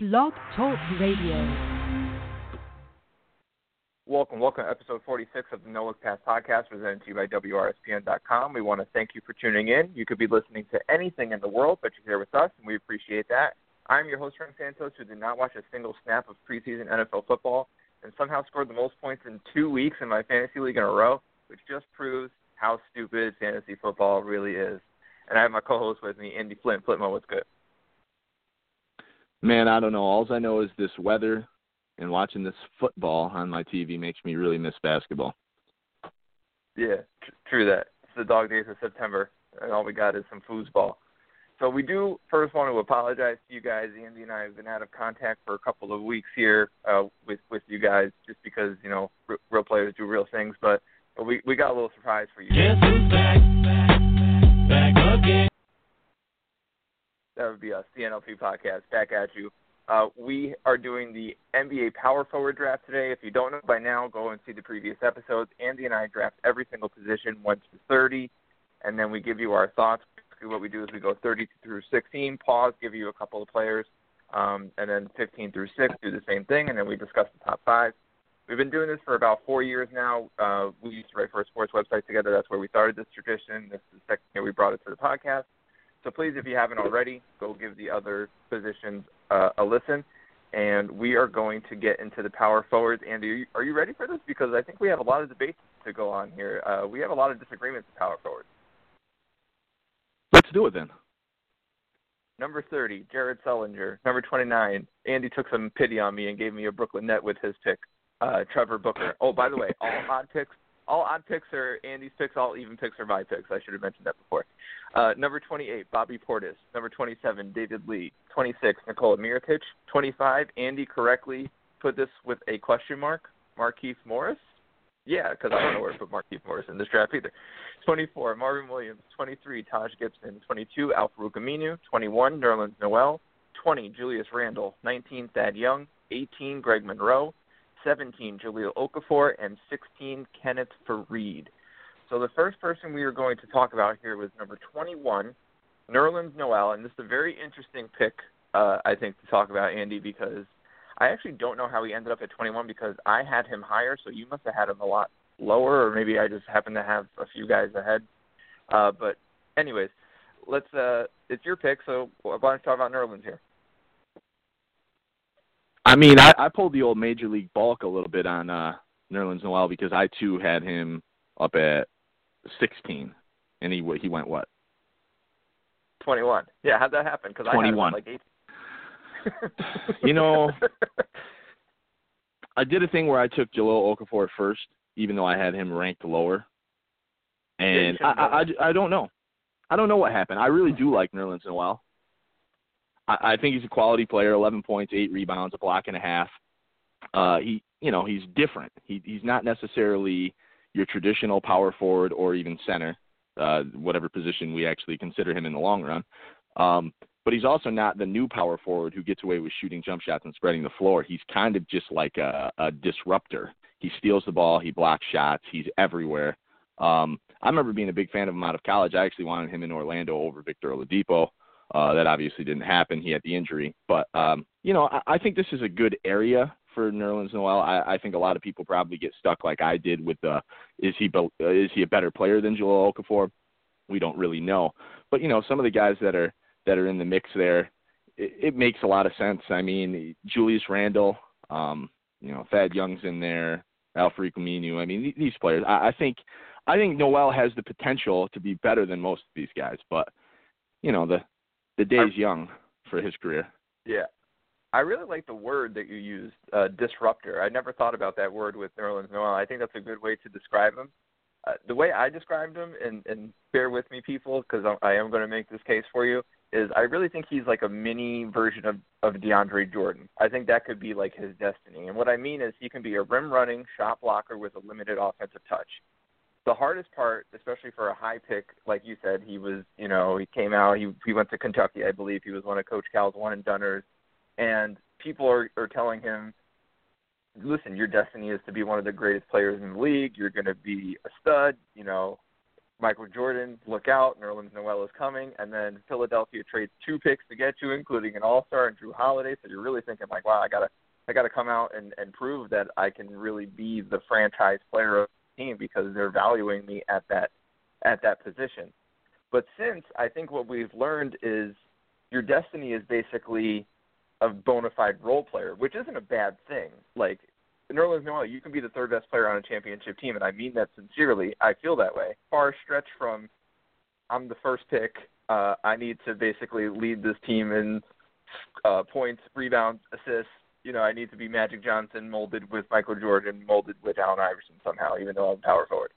Blog Talk Radio. Welcome, welcome to episode 46 of the No Look Pass podcast presented to you by WRSPN.com. We want to thank you for tuning in. You could be listening to anything in the world, but you're here with us, and we appreciate that. I'm your host, Frank Santos, who did not watch a single snap of preseason NFL football and somehow scored the most points in two weeks in my fantasy league in a row, which just proves how stupid fantasy football really is. And I have my co-host with me, Andy Flint. Flintmo, what's good? Man, I don't know. All I know is this weather and watching this football on my TV makes me really miss basketball. Yeah, tr- true that. It's the dog days of September, and all we got is some foosball. So we do first want to apologize to you guys. Andy and I have been out of contact for a couple of weeks here uh, with with you guys, just because you know r- real players do real things. But we we got a little surprise for you. Guess who's back, back, That would be a CNLP podcast back at you. Uh, we are doing the NBA Power Forward draft today. If you don't know by now, go and see the previous episodes. Andy and I draft every single position, 1 to 30, and then we give you our thoughts. Basically, what we do is we go 30 through 16, pause, give you a couple of players, um, and then 15 through 6, do the same thing, and then we discuss the top five. We've been doing this for about four years now. Uh, we used to write for a sports website together. That's where we started this tradition. This is the second year we brought it to the podcast. So please, if you haven't already, go give the other positions uh, a listen. And we are going to get into the power forwards. Andy, are you, are you ready for this? Because I think we have a lot of debates to go on here. Uh, we have a lot of disagreements with power forwards. Let's do it then. Number 30, Jared Sullinger. Number 29, Andy took some pity on me and gave me a Brooklyn net with his pick, uh, Trevor Booker. Oh, by the way, all odd picks, all odd picks are Andy's picks, all even picks are my picks. I should have mentioned that before. Uh, number 28, Bobby Portis. Number 27, David Lee. 26, Nikola Mirotic. 25, Andy correctly put this with a question mark, Markieff Morris. Yeah, because I don't know where to put Markieff Morris in this draft either. 24, Marvin Williams. 23, Taj Gibson. 22, Al-Farouq Aminu. 21, Nerlens Noel. 20, Julius Randle. 19, Thad Young. 18, Greg Monroe. 17, Jahlil Okafor. And 16, Kenneth Faried. So the first person we are going to talk about here was number 21, Nerlens Noel, and this is a very interesting pick, uh, I think, to talk about, Andy, because I actually don't know how he ended up at 21 because I had him higher, so you must have had him a lot lower, or maybe I just happened to have a few guys ahead. Uh, but anyways, let's. Uh, it's your pick, so why don't you talk about Nerlens here? I mean, I, I pulled the old major league bulk a little bit on uh, Nerlens Noel because I too had him up at 16, and he he went what? 21. Yeah, how'd that happen? Because I had him 21. like 18. You know, I did a thing where I took Jahlil Okafor first, even though I had him ranked lower. And should've I, I, I, I don't know. I don't know what happened. I really do like Nerlens Noel. I, I think he's a quality player. 11 points, eight rebounds, a block and a half. Uh, he, you know, he's different. He, he's not necessarily your traditional power forward or even center, uh, whatever position we actually consider him in the long run. Um, but he's also not the new power forward who gets away with shooting jump shots and spreading the floor. He's kind of just like a, a disruptor. He steals the ball, he blocks shots, he's everywhere. Um, I remember being a big fan of him out of college. I actually wanted him in Orlando over Victor Oladipo. Uh, that obviously didn't happen. He had the injury, but um, you know, I, I think this is a good area for Nerlens Noel. I, I think a lot of people probably get stuck like I did with the is he uh, is he a better player than Joel Okafor? We don't really know, but you know, some of the guys that are that are in the mix there, it, it makes a lot of sense. I mean, Julius Randle, um, you know, Thad Young's in there, Al-Farouq Aminu. I mean, these players. I, I think I think Noel has the potential to be better than most of these guys, but you know, the the day's young for his career. Yeah. I really like the word that you used, uh, disruptor. I never thought about that word with Nerlens Noel. I think that's a good way to describe him. Uh, the way I described him, and, and bear with me, people, because I am going to make this case for you, is I really think he's like a mini version of, of DeAndre Jordan. I think that could be like his destiny. And what I mean is he can be a rim running shot blocker with a limited offensive touch the hardest part, especially for a high pick, like you said, he was, you know, he came out, he he went to Kentucky, I believe. He was one of Coach Cal's one and dunners, and people are are telling him, listen, your destiny is to be one of the greatest players in the league. You're going to be a stud. You know, Michael Jordan, look out, Nerlens Noel is coming, and then Philadelphia trades two picks to get you, including an All Star and Jrue Holiday. So you're really thinking like, wow, I gotta, I gotta come out and and prove that I can really be the franchise player of team because they're valuing me at that, at that position. But since I think what we've learned is your destiny is basically a bona fide role player, which isn't a bad thing. Like Nerlens Noel, you can be the third best player on a championship team, and I mean that sincerely. I feel that way. Far stretch from I'm the first pick. Uh, I need to basically lead this team in uh, points, rebounds, assists. You know, I need to be Magic Johnson molded with Michael Jordan, molded with Allen Iverson somehow, even though I'm power forward.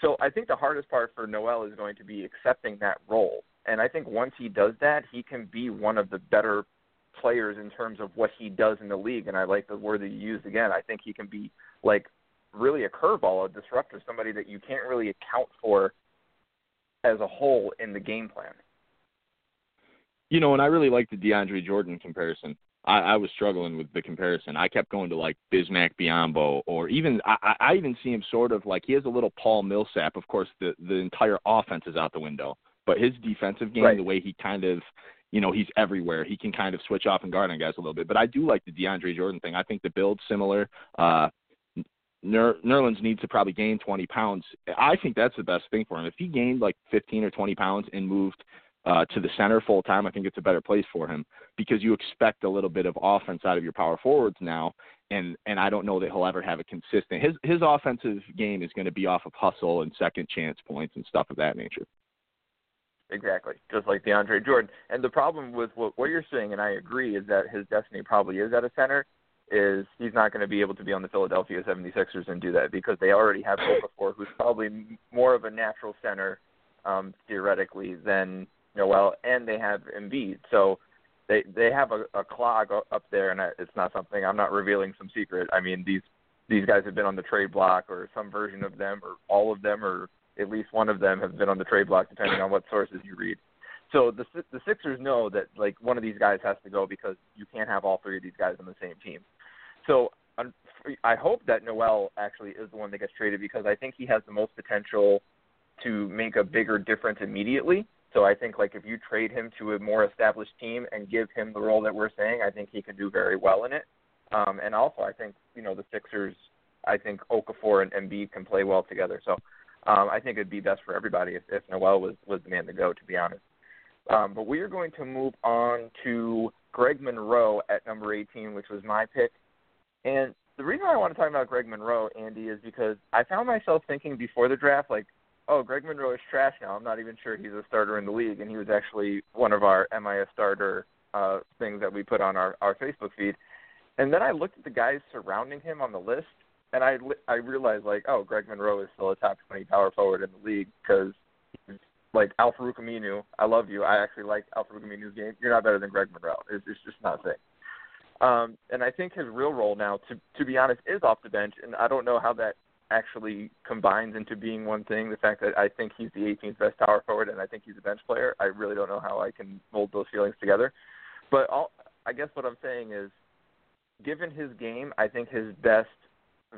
So I think the hardest part for Noel is going to be accepting that role. And I think once he does that, he can be one of the better players in terms of what he does in the league. And I like the word that you used again. I think he can be like really a curveball, a disruptor, somebody that you can't really account for as a whole in the game plan. You know, and I really like the DeAndre Jordan comparison. I, I was struggling with the comparison. I kept going to like Bismack Biyombo, or even I, I even see him sort of like he has a little Paul Millsap. Of course, the the entire offense is out the window, but his defensive game, Right. the way he kind of, you know, he's everywhere. He can kind of switch off and guard on guys a little bit. But I do like the DeAndre Jordan thing. I think the build's similar. Uh, Ner- Nerlens needs to probably gain 20 pounds. I think that's the best thing for him. If he gained like 15 or 20 pounds and moved uh, to the center full time, I think it's a better place for him because you expect a little bit of offense out of your power forwards now, and and I don't know that he'll ever have a consistent. His his offensive game is going to be off of hustle and second chance points and stuff of that nature. Exactly, just like DeAndre Jordan. And the problem with what, what you're saying, and I agree, is that his destiny probably is at a center. Is he's not going to be able to be on the Philadelphia 76ers and do that because they already have Okafor, who's probably more of a natural center um, theoretically than Noel, and they have Embiid. So they they have a, a clog up there, and it's not something I'm not revealing some secret. I mean these these guys have been on the trade block, or some version of them, or all of them, or at least one of them have been on the trade block, depending on what sources you read. So the the Sixers know that like one of these guys has to go because you can't have all three of these guys on the same team. So I hope that Noel actually is the one that gets traded because I think he has the most potential to make a bigger difference immediately. So I think like if you trade him to a more established team and give him the role that we're saying, I think he can do very well in it. Um, and also I think you know the Sixers, I think Okafor and Embiid can play well together. So um, I think it'd be best for everybody if, if Noel was was the man to go. To be honest. Um, but we are going to move on to Greg Monroe at number 18, which was my pick. And the reason I want to talk about Greg Monroe, Andy, is because I found myself thinking before the draft, like, oh, Greg Monroe is trash now. I'm not even sure he's a starter in the league. And he was actually one of our MIS starter uh, things that we put on our, our Facebook feed. And then I looked at the guys surrounding him on the list, and I, I realized, like, oh, Greg Monroe is still a top 20 power forward in the league because like Al-Farouq Aminu. I love you. I actually like Al-Farouq Aminu's game. You're not better than Greg Monroe. It's, it's just not a thing. Um, and I think his real role now, to to be honest, is off the bench. And I don't know how that actually combines into being one thing. The fact that I think he's the 18th best power forward, and I think he's a bench player. I really don't know how I can mold those feelings together. But all, I guess what I'm saying is, given his game, I think his best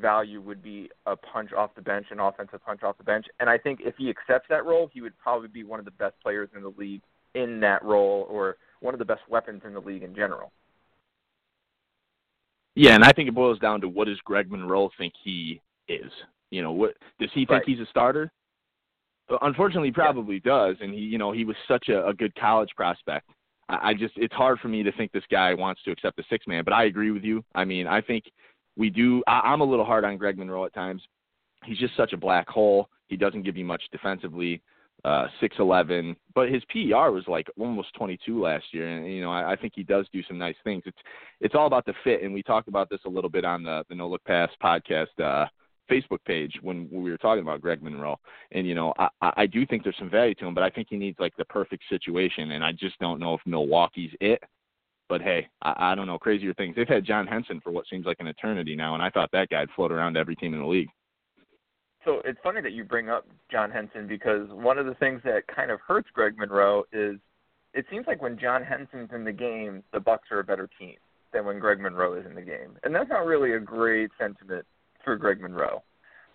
value would be a punch off the bench, an offensive punch off the bench. And I think if he accepts that role, he would probably be one of the best players in the league in that role, or one of the best weapons in the league in general. Yeah, and I think it boils down to what does Greg Monroe think he is? You know, what does he think Right. he's a starter? Uh, Unfortunately, he probably does, and he, you know, he was such a, a good college prospect. I, I just, it's hard for me to think this guy wants to accept the six man. But I agree with you. I mean, I think we do. I, I'm a little hard on Greg Monroe at times. He's just such a black hole. He doesn't give you much defensively. Uh, six eleven, but his PER was like almost twenty two last year, and you know I, I think he does do some nice things. It's it's all about the fit, and we talked about this a little bit on the the No Look Pass podcast uh, Facebook page when we were talking about Greg Monroe. And you know, I, I do think there's some value to him, but I think he needs like the perfect situation, and I just don't know if Milwaukee's it. But hey, I, I don't know. Crazier things. They've had John Henson for what seems like an eternity now, and I thought that guy'd float around every team in the league. So it's funny that you bring up John Henson because one of the things that kind of hurts Greg Monroe is it seems like when John Henson's in the game, the Bucks are a better team than when Greg Monroe is in the game, and that's not really a great sentiment for Greg Monroe.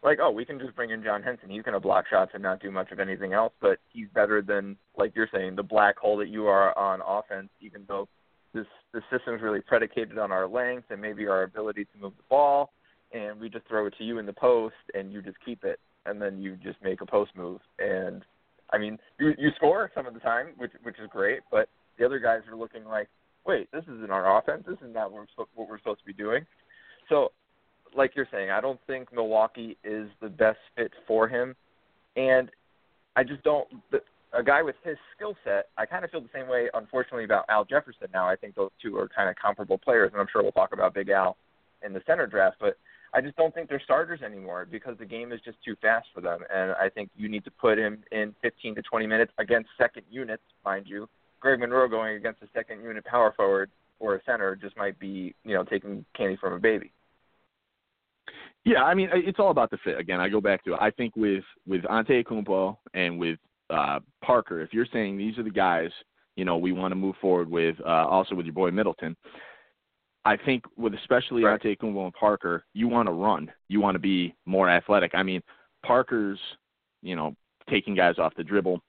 like, oh, we can just bring in John Henson. He's going to block shots and not do much of anything else, but he's better than, like you're saying, the black hole that you are on offense. Even though this the system is really predicated on our length and maybe our ability to move the ball, and we just throw it to you in the post and you just keep it, and then you just make a post move. And I mean, you you score some of the time, which which is great, but the other guys are looking like, wait, this isn't our offense. This is not what we're, what we're supposed to be doing. So, like you're saying, I don't think Milwaukee is the best fit for him, and I just don't. A guy with his skill set, I kind of feel the same way, unfortunately, about Al Jefferson. Now, I think those two are kind of comparable players, and I'm sure we'll talk about Big Al in the center draft. But I just don't think they're starters anymore because the game is just too fast for them. And I think you need to put him in 15 to 20 minutes against second units, mind you. Greg Monroe going against a second unit power forward or a center just might be, you know, taking candy from a baby. Yeah, I mean, it's all about the fit. Again, I go back to it. I think with with Antetokounmpo and with uh, Parker, if you're saying these are the guys, you know, we want to move forward with, uh, also with your boy Middleton, I think with especially right. Antetokounmpo and Parker, you want to run. You want to be more athletic. I mean, Parker's, you know, taking guys off the dribble.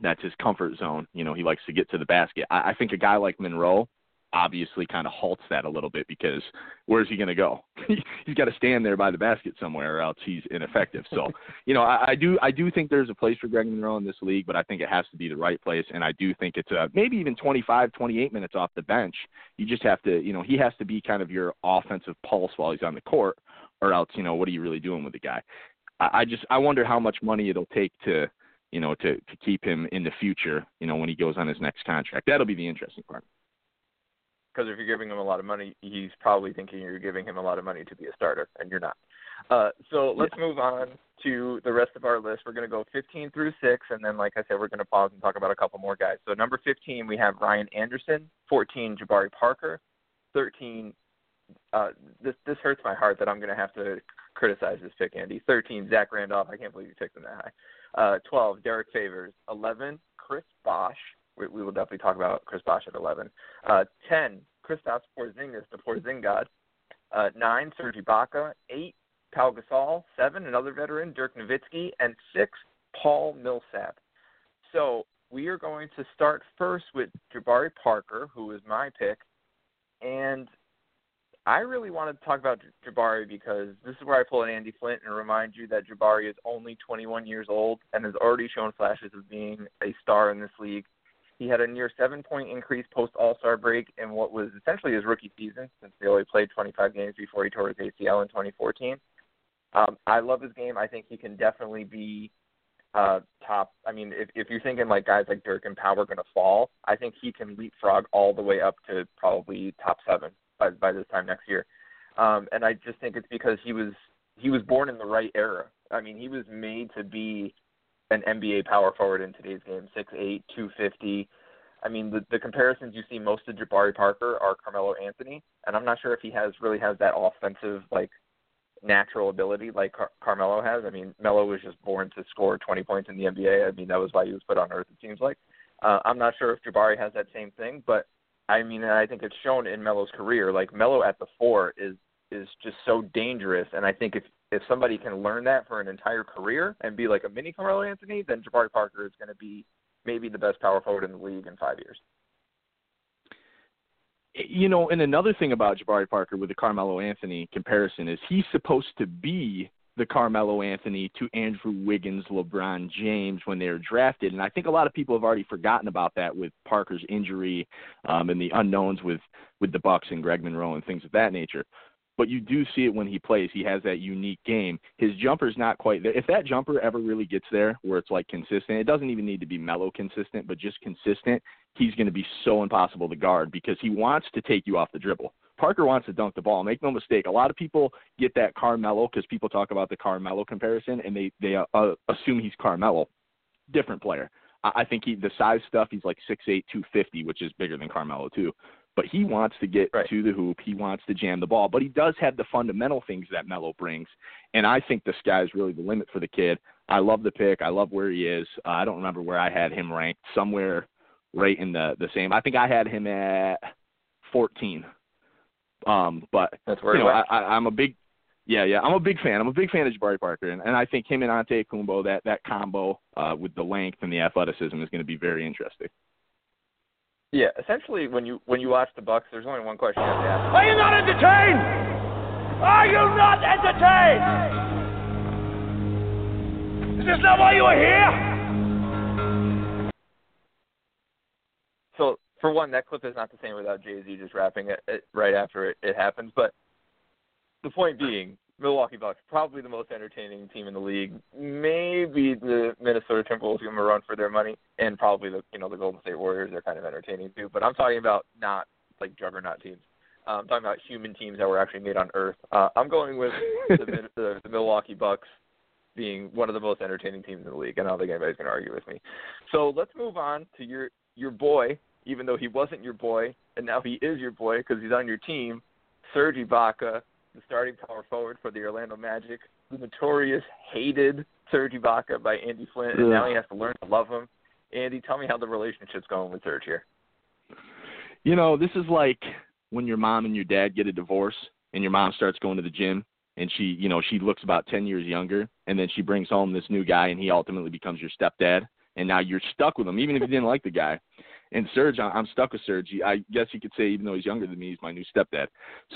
That's his comfort zone. You know, he likes to get to the basket. I, I think a guy like Monroe, obviously kind of halts that a little bit because where's he going to go? he's got to stand there by the basket somewhere, or else he's ineffective. So, you know, I, I do I do think there's a place for Greg Monroe in this league, but I think it has to be the right place, and I do think it's a, maybe even 25, 28 minutes off the bench. You just have to, you know, he has to be kind of your offensive pulse while he's on the court, or else, you know, what are you really doing with the guy? I, I just I wonder how much money it'll take to you know, to, to keep him in the future, you know, when he goes on his next contract. That'll be the interesting part because if you're giving him a lot of money, he's probably thinking you're giving him a lot of money to be a starter, and you're not. Uh, so let's move on to the rest of our list. We're going to go 15 through 6, and then, like I said, we're going to pause and talk about a couple more guys. So number 15, we have Ryan Anderson. 14, Jabari Parker. 13, uh, this this hurts my heart that I'm going to have to criticize this pick, Andy. 13, Zach Randolph. I can't believe you picked him that high. Uh, 12, Derrick Favors. 11, Chris Bosh we, we will definitely talk about Chris Bosh at 11. Uh, 10, Kristaps Porzingis, the Porzingod. Uh, 9, Serge Ibaka. 8, Pau Gasol. 7, another veteran, Dirk Nowitzki. And 6, Paul Millsap. So we are going to start first with Jabari Parker, who is my pick. And I really wanted to talk about Jabari because this is where I pull an Andy Flint and remind you that Jabari is only 21 years old and has already shown flashes of being a star in this league. He had a near seven point increase post All Star break in what was essentially his rookie season, since he only played 25 games before he tore his ACL in 2014. Um, I love his game. I think he can definitely be uh, top. I mean, if, if you're thinking like guys like Dirk and Pau are going to fall, I think he can leapfrog all the way up to probably top seven by by this time next year. Um, and I just think it's because he was he was born in the right era. I mean, he was made to be an NBA power forward in today's game, six eight, two fifty. I mean, the the comparisons you see most of Jabari Parker are Carmelo Anthony, and I'm not sure if he has really has that offensive like natural ability like Car- Carmelo has. I mean, Melo was just born to score 20 points in the NBA. I mean, that was why he was put on earth. It seems like. Uh, I'm not sure if Jabari has that same thing, but I mean, I think it's shown in Melo's career. Like Melo at the four is is just so dangerous, and I think if if somebody can learn that for an entire career and be like a mini Carmelo Anthony, then Jabari Parker is going to be maybe the best power forward in the league in five years. You know, and another thing about Jabari Parker with the Carmelo Anthony comparison is he's supposed to be the Carmelo Anthony to Andrew Wiggins, LeBron James when they were drafted, and I think a lot of people have already forgotten about that with Parker's injury um, and the unknowns with with the Bucks and Greg Monroe and things of that nature but you do see it when he plays. He has that unique game. His jumper's not quite there. If that jumper ever really gets there where it's like consistent, it doesn't even need to be Melo consistent, but just consistent, he's going to be so impossible to guard because he wants to take you off the dribble. Parker wants to dunk the ball. Make no mistake. A lot of people get that Carmelo because people talk about the Carmelo comparison and they they uh, assume he's Carmelo. Different player. I, I think he the size stuff. He's like six eight, two fifty, which is bigger than Carmelo too but he wants to get right. to the hoop. He wants to jam the ball, but he does have the fundamental things that Melo brings. And I think the sky's really the limit for the kid. I love the pick. I love where he is. Uh, I don't remember where I had him ranked. Somewhere right in the the same. I think I had him at 14. Um, but That's where you know, I, I, I'm a big Yeah, yeah, I'm a big fan. I'm a big fan of Jabari Parker, and, and I think him and Antetokounmpo, that that combo uh, with the length and the athleticism is going to be very interesting. Yeah, essentially, when you when you watch the Bucks, there's only one question you have to ask. Are you not entertained? Are you not entertained? Is this not why you are here? So, for one, that clip is not the same without Jay Z just rapping it, it right after it, it happens. But the point being, Milwaukee Bucks probably the most entertaining team in the league. Maybe the Minnesota Timberwolves give them a run for their money, and probably the you know the Golden State Warriors are kind of entertaining too. But I'm talking about not like juggernaut teams. Uh, I'm talking about human teams that were actually made on Earth. Uh, I'm going with the, the the Milwaukee Bucks being one of the most entertaining teams in the league, and I don't think anybody's going to argue with me. So let's move on to your your boy, even though he wasn't your boy, and now he is your boy because he's on your team, Serge Ibaka, the starting power forward for the Orlando Magic, the notorious hated Serge Ibaka by Andy Flint, and now he has to learn to love him. Andy, tell me how the relationship's going with Serge here. You know, this is like when your mom and your dad get a divorce, and your mom starts going to the gym, and she, you know, she looks about ten years younger, and then she brings home this new guy, and he ultimately becomes your stepdad, and now you're stuck with him, even if you didn't like the guy. And Serge, I'm stuck with Serge. I guess you could say, even though he's younger than me, he's my new stepdad.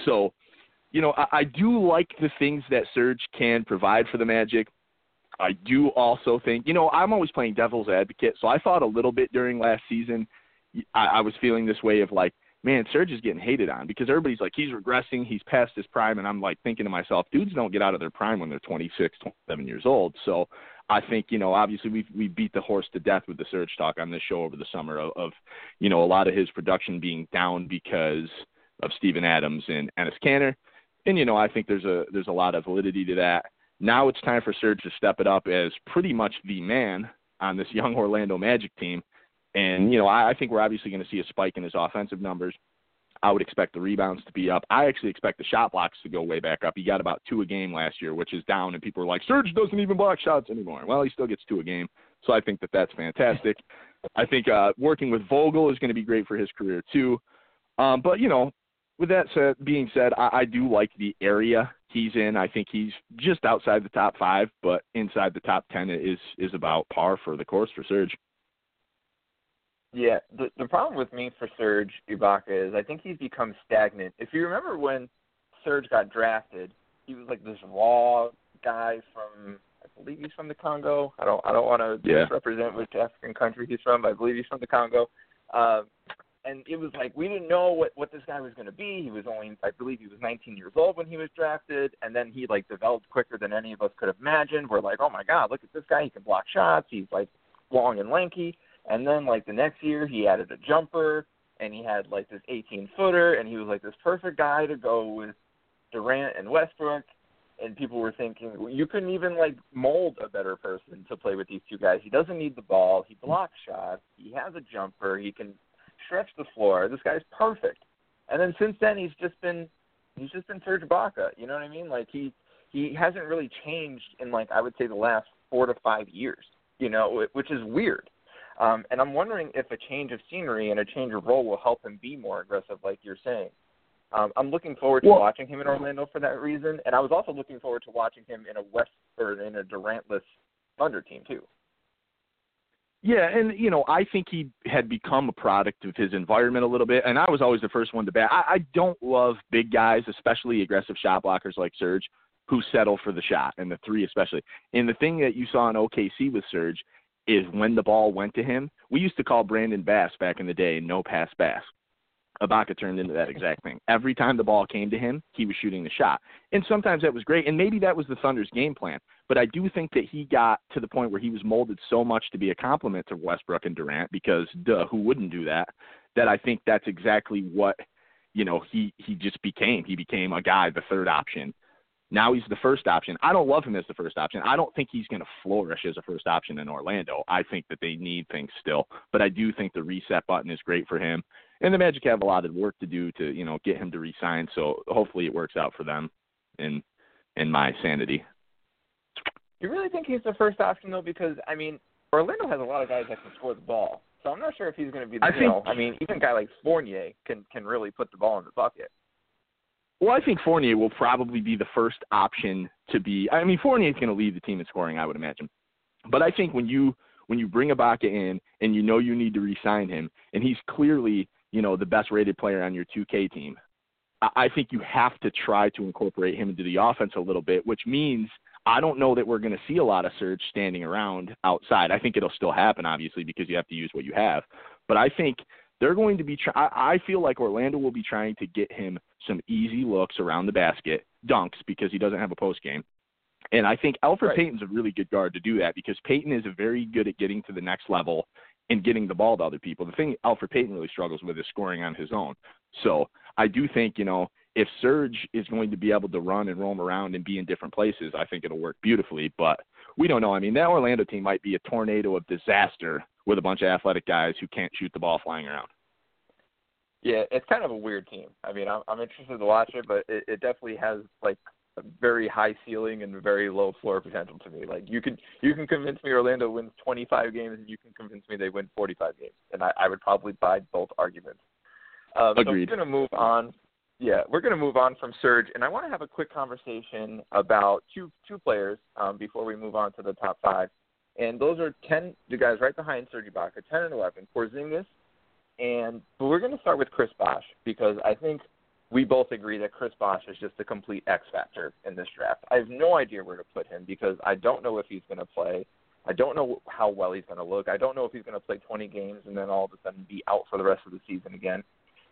So, you know, I, I do like the things that Serge can provide for the Magic. I do also think, you know, I'm always playing devil's advocate, so I thought a little bit during last season, I, I was feeling this way of like, man, Serge is getting hated on because everybody's like, he's regressing, he's past his prime, and I'm like thinking to myself, dudes don't get out of their prime when they're 26, 27 years old. So I think, you know, obviously we we beat the horse to death with the Serge talk on this show over the summer of, of you know, a lot of his production being down because of Steven Adams and Enes Kanter. And, you know, I think there's a there's a lot of validity to that. Now it's time for Serge to step it up as pretty much the man on this young Orlando Magic team. And, you know, I, I think we're obviously going to see a spike in his offensive numbers. I would expect the rebounds to be up. I actually expect the shot blocks to go way back up. He got about two a game last year, which is down, and people are like, Serge doesn't even block shots anymore. Well, he still gets two a game, so I think that that's fantastic. I think uh, working with Vogel is going to be great for his career too. Um, but you know, with that said, being said, I, I do like the area he's in. I think he's just outside the top five, but inside the top ten is is about par for the course for Serge. Yeah, the the problem with me for Serge Ibaka is I think he's become stagnant. If you remember when Serge got drafted, he was like this raw guy from I believe he's from the Congo. I don't I don't want to Yeah. misrepresent which African country he's from, but I believe he's from the Congo. Um, and it was like we didn't know what what this guy was going to be. He was only I believe he was 19 years old when he was drafted, and then he like developed quicker than any of us could have imagined. We're like, oh my god, look at this guy. He can block shots. He's like long and lanky. And then like the next year he added a jumper and he had like this 18 footer and he was like this perfect guy to go with Durant and Westbrook. And people were thinking you couldn't even like mold a better person to play with these two guys. He doesn't need the ball. He blocks shots. He has a jumper. He can stretch the floor. This guy's perfect. And then since then he's just been he's just been Serge Ibaka. You know what I mean? Like he he hasn't really changed in like I would say the last four to five years. You know, which is weird. Um, and I'm wondering if a change of scenery and a change of role will help him be more aggressive, like you're saying. Um, I'm looking forward to Well- watching him in Orlando for that reason, and I was also looking forward to watching him in a West or in a Durantless Thunder team too. Yeah, and you know, I think he had become a product of his environment a little bit, and I was always the first one to bat. I, I don't love big guys, especially aggressive shot blockers like Serge, who settle for the shot and the three especially. And the thing that you saw in OKC with Serge is when the ball went to him. We used to call Brandon Bass back in the day no pass Bass. Ibaka turned into that exact thing. Every time the ball came to him, he was shooting the shot. And sometimes that was great, and maybe that was the Thunder's game plan. But I do think that he got to the point where he was molded so much to be a complement to Westbrook and Durant, because duh, who wouldn't do that? That I think that's exactly what you know he he just became. He became a guy, the third option. Now he's the first option. I don't love him as the first option. I don't think he's going to flourish as a first option in Orlando. I think that they need things still, but I do think the reset button is great for him. And the Magic have a lot of work to do to you know get him to resign. So hopefully it works out for them. And in my sanity. You really think he's the first option though? Because I mean, Orlando has a lot of guys that can score the ball, so I'm not sure if he's going to be the. I you think- know, I mean, even a guy like Fournier can can really put the ball in the bucket. Well, I think Fournier will probably be the first option to be. I mean, Fournier is going to lead the team in scoring, I would imagine. But I think when you when you bring Ibaka in and you know you need to re-sign him, and he's clearly you know the best rated player on your 2K team, I think you have to try to incorporate him into the offense a little bit, which means I don't know that we're going to see a lot of Serge standing around outside. I think it'll still happen, obviously, because you have to use what you have. But I think they're going to be. Try- I feel like Orlando will be trying to get him some easy looks around the basket, dunks, because he doesn't have a post game. And I think Elfrid Right. Payton's a really good guard to do that because Payton is very good at getting to the next level and getting the ball to other people. The thing Elfrid Payton really struggles with is scoring on his own. So I do think, you know, if Serge is going to be able to run and roam around and be in different places, I think it'll work beautifully. But we don't know. I mean, that Orlando team might be a tornado of disaster with a bunch of athletic guys who can't shoot the ball flying around. Yeah, it's kind of a weird team. I mean, I'm, I'm interested to watch it, but it, it definitely has like a very high ceiling and very low floor potential to me. Like you can you can convince me Orlando wins 25 games, and you can convince me they win 45 games, and I, I would probably buy both arguments. Um, So Agreed. we're going to move on. Yeah, we're going to move on from Serge, and I want to have a quick conversation about two two players um, before we move on to the top five. And those are ten the guys right behind Serge Ibaka, ten and eleven. Porzingis and but we're going to start with Chris Bosh because I think we both agree that Chris Bosh is just a complete X factor in this draft. I have no idea where to put him because I don't know if he's going to play. I don't know how well he's going to look. I don't know if he's going to play 20 games and then all of a sudden be out for the rest of the season again.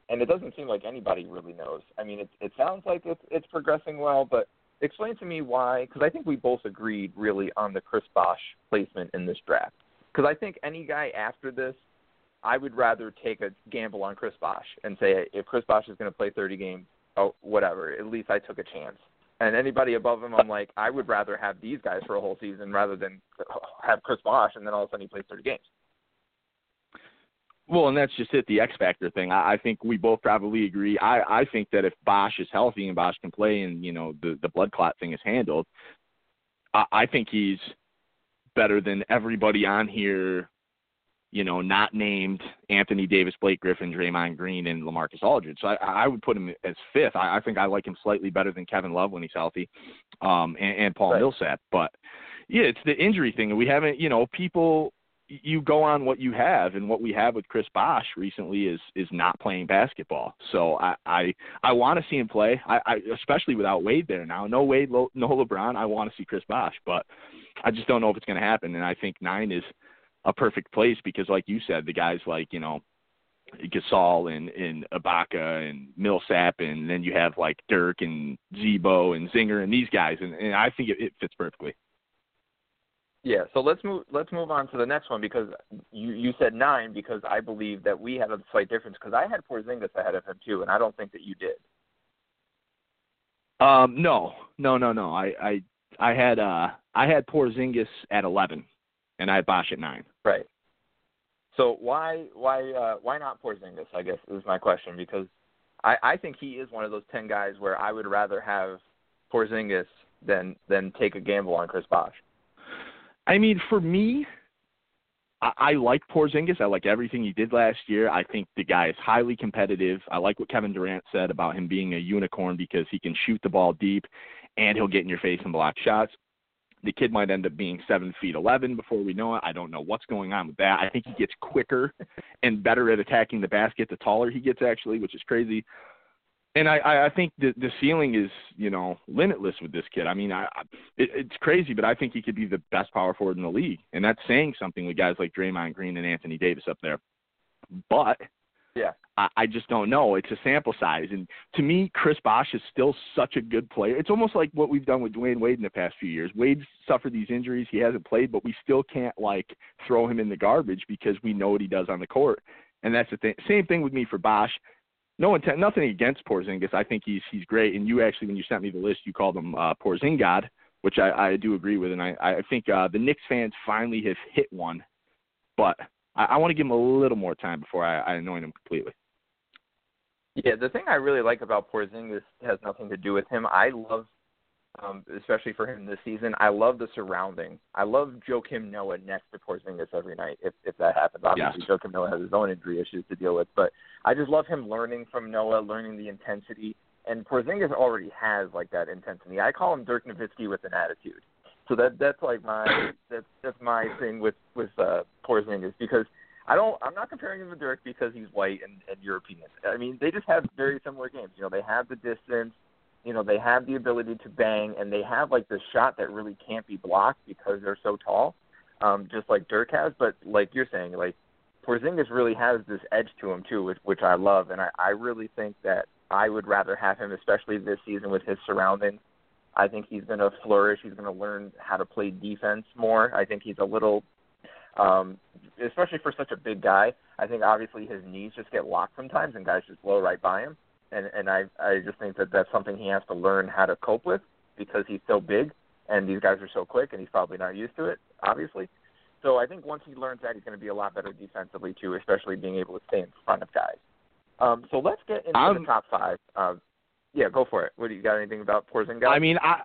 And it doesn't seem like anybody really knows. I mean, it, it sounds like it's, it's progressing well, but explain to me why. Because I think we both agreed really on the Chris Bosh placement in this draft. Because I think any guy after this I would rather take a gamble on Chris Bosh and say if Chris Bosh is going to play 30 games, oh whatever, at least I took a chance. And anybody above him, I'm like, I would rather have these guys for a whole season rather than have Chris Bosh and then all of a sudden he plays 30 games. Well, and that's just it, the X factor thing. I, I think we both probably agree. I, I think that if Bosh is healthy and Bosh can play and, you know, the, the blood clot thing is handled, I, I think he's better than everybody on here, you know, not named Anthony Davis, Blake Griffin, Draymond Green, and Lamarcus Aldridge. So I, I would put him as fifth. I, I think I like him slightly better than Kevin Love when he's healthy, um, and, and Paul Right. Millsap. But yeah, it's the injury thing. We haven't, you know, people you go on what you have, and what we have with Chris Bosh recently is is not playing basketball. So I I, I want to see him play. I, I especially without Wade there now. No Wade, no LeBron. I want to see Chris Bosh, but I just don't know if it's going to happen. And I think nine is a perfect place because, like you said, the guys like you know Gasol and and Ibaka and Millsap, and then you have like Dirk and Zebo and Zinger and these guys, and, and I think it, it fits perfectly. Yeah, so let's move let's move on to the next one because you you said nine because I believe that we had a slight difference because I had Porzingis ahead of him too, and I don't think that you did. Um, no, no, no, no. I, I, I had, uh, I had Porzingis at eleven, and I had Bosh at nine. Right. So why why uh, why not Porzingis? I guess is my question because I, I think he is one of those ten guys where I would rather have Porzingis than than take a gamble on Chris Bosh. I mean, for me, I, I like Porzingis. I like everything he did last year. I think the guy is highly competitive. I like what Kevin Durant said about him being a unicorn because he can shoot the ball deep, and he'll get in your face and block shots. The kid might end up being seven feet eleven before we know it. I don't know what's going on with that. I think he gets quicker and better at attacking the basket the taller he gets, actually, which is crazy. And I, I I think the the ceiling is you know limitless with this kid. I mean, I, I it, it's crazy, but I think he could be the best power forward in the league, and that's saying something with guys like Draymond Green and Anthony Davis up there. But Yeah. I, I just don't know. It's a sample size, and to me, Chris Bosh is still such a good player. It's almost like what we've done with Dwyane Wade in the past few years. Wade's suffered these injuries; he hasn't played, but we still can't like throw him in the garbage because we know what he does on the court. And that's the thing. Same thing with me for Bosh. No intent, nothing against Porzingis. I think he's he's great. And you actually, when you sent me the list, you called him uh, Porzingod, which I, I do agree with. And I, I think uh, the Knicks fans finally have hit one, but I, I want to give him a little more time before I, I anoint him completely. Yeah, the thing I really like about Porzingis has nothing to do with him. I love, um, especially for him this season, I love the surrounding. I love Joakim Noah next to Porzingis every night. If if that happens, obviously Yes. Joakim Noah has his own injury issues to deal with, but I just love him learning from Noah, learning the intensity, and Porzingis already has like that intensity. I call him Dirk Nowitzki with an attitude. So that that's like my that's that's my thing with with uh, Porzingis because I don't I'm not comparing him to Dirk because he's white and, and European. I mean they just have very similar games. You know they have the distance, you know they have the ability to bang, and they have like the shot that really can't be blocked because they're so tall, um, just like Dirk has. But like you're saying, like Porzingis really has this edge to him too, which which I love, and I I really think that I would rather have him, especially this season with his surroundings. I think he's going to flourish. He's going to learn how to play defense more. I think he's a little, um, especially for such a big guy. I think obviously his knees just get locked sometimes, and guys just blow right by him. And and I I just think that that's something he has to learn how to cope with because he's so big, and these guys are so quick, and he's probably not used to it, obviously. So I think once he learns that, he's going to be a lot better defensively too, especially being able to stay in front of guys. Um, so let's get into I'm- the top five. Uh, yeah, go for it. What do you got? Anything about Porzingis? I mean, I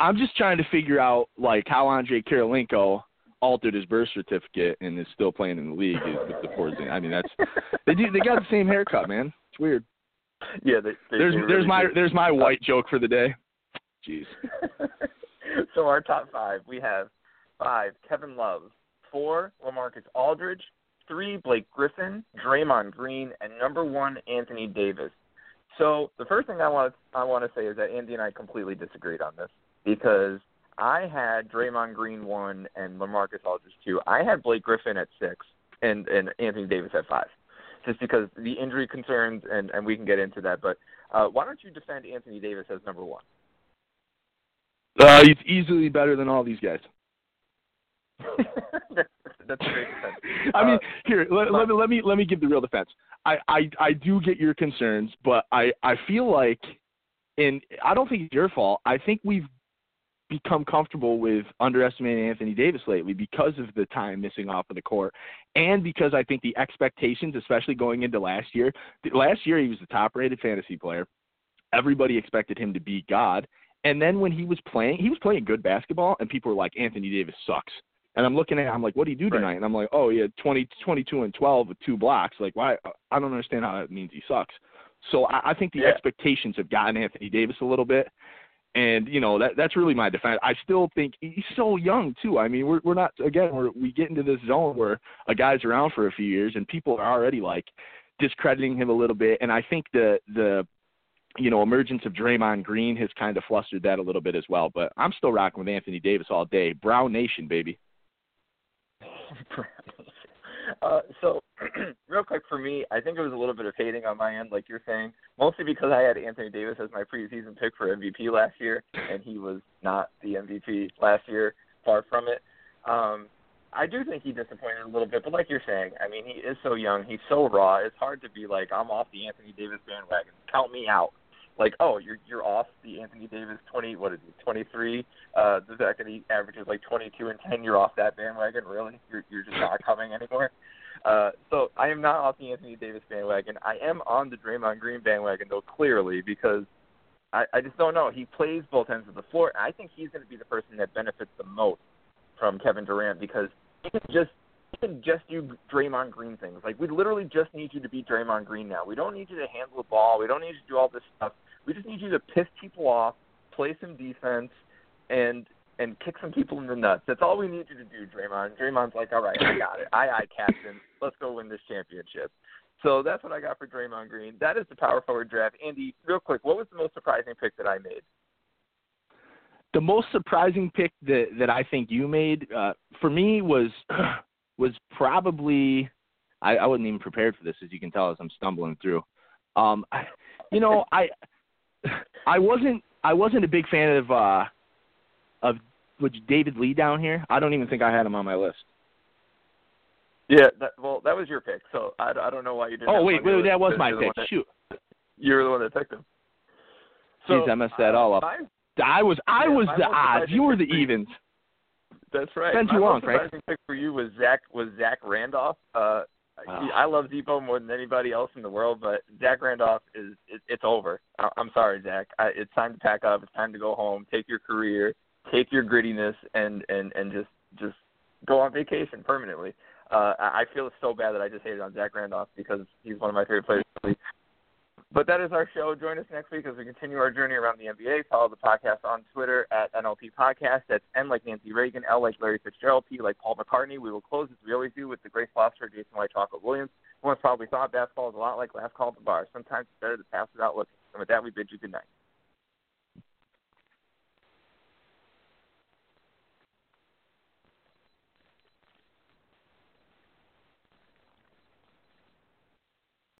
I'm just trying to figure out like how Andrei Kirilenko altered his birth certificate and is still playing in the league with the Porzingis. I mean, that's they do they got the same haircut, man. It's weird. Yeah, they, they, There's they there's really my do. there's my uh, white joke for the day. Jeez. so our top five, we have five Kevin Love, four Lamarcus Aldridge, three Blake Griffin, Draymond Green, and number one Anthony Davis. So the first thing I want to, I want to say is that Andy and I completely disagreed on this because I had Draymond Green one and Lamarcus Aldridge two. I had Blake Griffin at six and and Anthony Davis at five, just because the injury concerns and and we can get into that. But uh, why don't you defend Anthony Davis as number one? Uh, he's easily better than all these guys. that's, that's a great defense. I mean, Uh, here let, let me let me let me give the real defense. I, I I do get your concerns, but I I feel like, and I don't think it's your fault. I think we've become comfortable with underestimating Anthony Davis lately because of the time missing off of the court, and because I think the expectations, especially going into last year, last year he was the top-rated fantasy player. Everybody expected him to be God, and then when he was playing, he was playing good basketball, and people were like, Anthony Davis sucks. And I'm looking at, it, I'm like, what do you do Right. tonight? And I'm like, oh, he had 20, 22 and 12 with two blocks. Like, why? Uh, I don't understand how that means he sucks. So I, I think the Yeah. expectations have gotten Anthony Davis a little bit, and you know that that's really my defense. I still think he's so young too. I mean, we're we're not again we're we get into this zone where a guy's around for a few years and people are already like discrediting him a little bit. And I think the the you know emergence of Draymond Green has kind of flustered that a little bit as well. But I'm still rocking with Anthony Davis all day. Brown Nation, baby. uh, so, real quick for me, I think it was a little bit of hating on my end, like you're saying, mostly because I had Anthony Davis as my preseason pick for MVP last year, and he was not the MVP last year. Far from it. Um, I do think he disappointed a little bit, but like you're saying, I mean, he is so young, he's so raw. It's hard to be like, I'm off the Anthony Davis bandwagon. Count me out. Like, oh, you're you're off the Anthony Davis twenty what is it, twenty three? Uh the fact that he averages like twenty two and ten, you're off that bandwagon, really? You're you're just not coming anymore. Uh so I am not off the Anthony Davis bandwagon. I am on the Draymond Green bandwagon though, clearly, because I, I just don't know. He plays both ends of the floor. I think he's gonna be the person that benefits the most from Kevin Durant because he can just he can just do Draymond Green things. Like we literally just need you to be Draymond Green now. We don't need you to handle the ball. We don't need you to do all this stuff. We just need you to piss people off, play some defense, and and kick some people in the nuts. That's all we need you to do, Draymond. Draymond's like, all right, I got it. I, I captain. Let's go win this championship. So that's what I got for Draymond Green. That is the power forward draft. Andy, real quick, what was the most surprising pick that I made? the most surprising pick that that I think you made uh, for me was was probably I, I wasn't even prepared for this as you can tell as I'm stumbling through. Um, I, you know I I wasn't I wasn't a big fan of uh, of which David Lee down here. I don't even think I had him on my list. Yeah, that, well, that was your pick, so I, I don't know why you didn't. Oh wait, wait, list that was my pick. that- Shoot, You were the one that picked him. Jeez, I messed that all up. my- I was I Yeah, was the odds. You were the evens. That's right. My too long, Frank. pick for you was Zach was Zach Randolph. Uh, He- I love Depot more than anybody else in the world, but Zach Randolph is it, it's over. I, I'm sorry, Zach. I, it's time to pack up. It's time to go home. Take your career, take your grittiness, and and and just just go on vacation permanently. Uh, I I feel so bad that I just hated on Zach Randolph because he's one of my favorite players. But that is our show. Join us next week as we continue our journey around the NBA. Follow the podcast on Twitter at NLP Podcast. That's N like Nancy Reagan, L like Larry Fitzgerald, P like Paul McCartney. We will close as we always do with the great philosopher Jason White Chocolate Williams. Once probably thought basketball is a lot like last call at the bar. Sometimes it's better to pass without looking. And with that, we bid you good night.